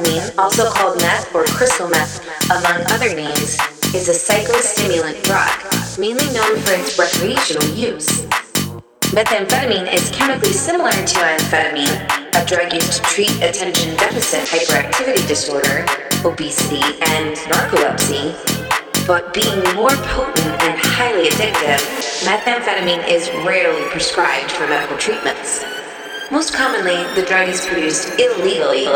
Methamphetamine also called meth or crystal meth, among other names, is a psychostimulant drug, mainly known for its recreational use. Methamphetamine is chemically similar to amphetamine, a drug used to treat attention deficit hyperactivity disorder, obesity, and narcolepsy. But being more potent and highly addictive, methamphetamine is rarely prescribed for medical treatments. Most commonly, the drug is produced illegally.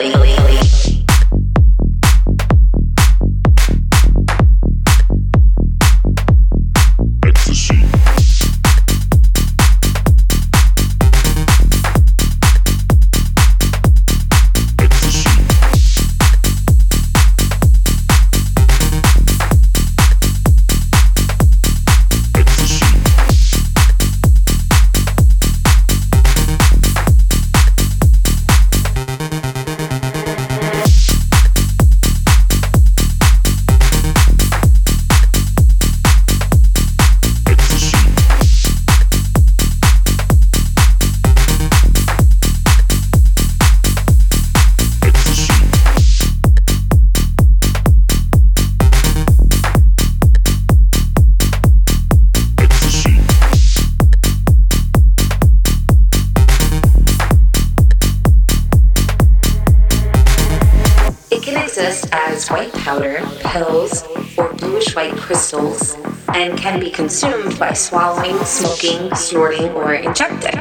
Crystals and can be consumed by swallowing, smoking, snorting, or injecting.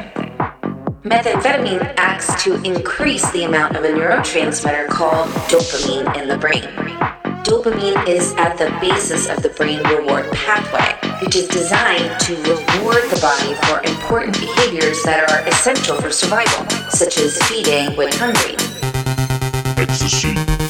Methamphetamine acts to increase the amount of a neurotransmitter called dopamine in the brain. Dopamine is at the basis of the brain reward pathway, which is designed to reward the body for important behaviors that are essential for survival, such as feeding when hungry. Ecstasy.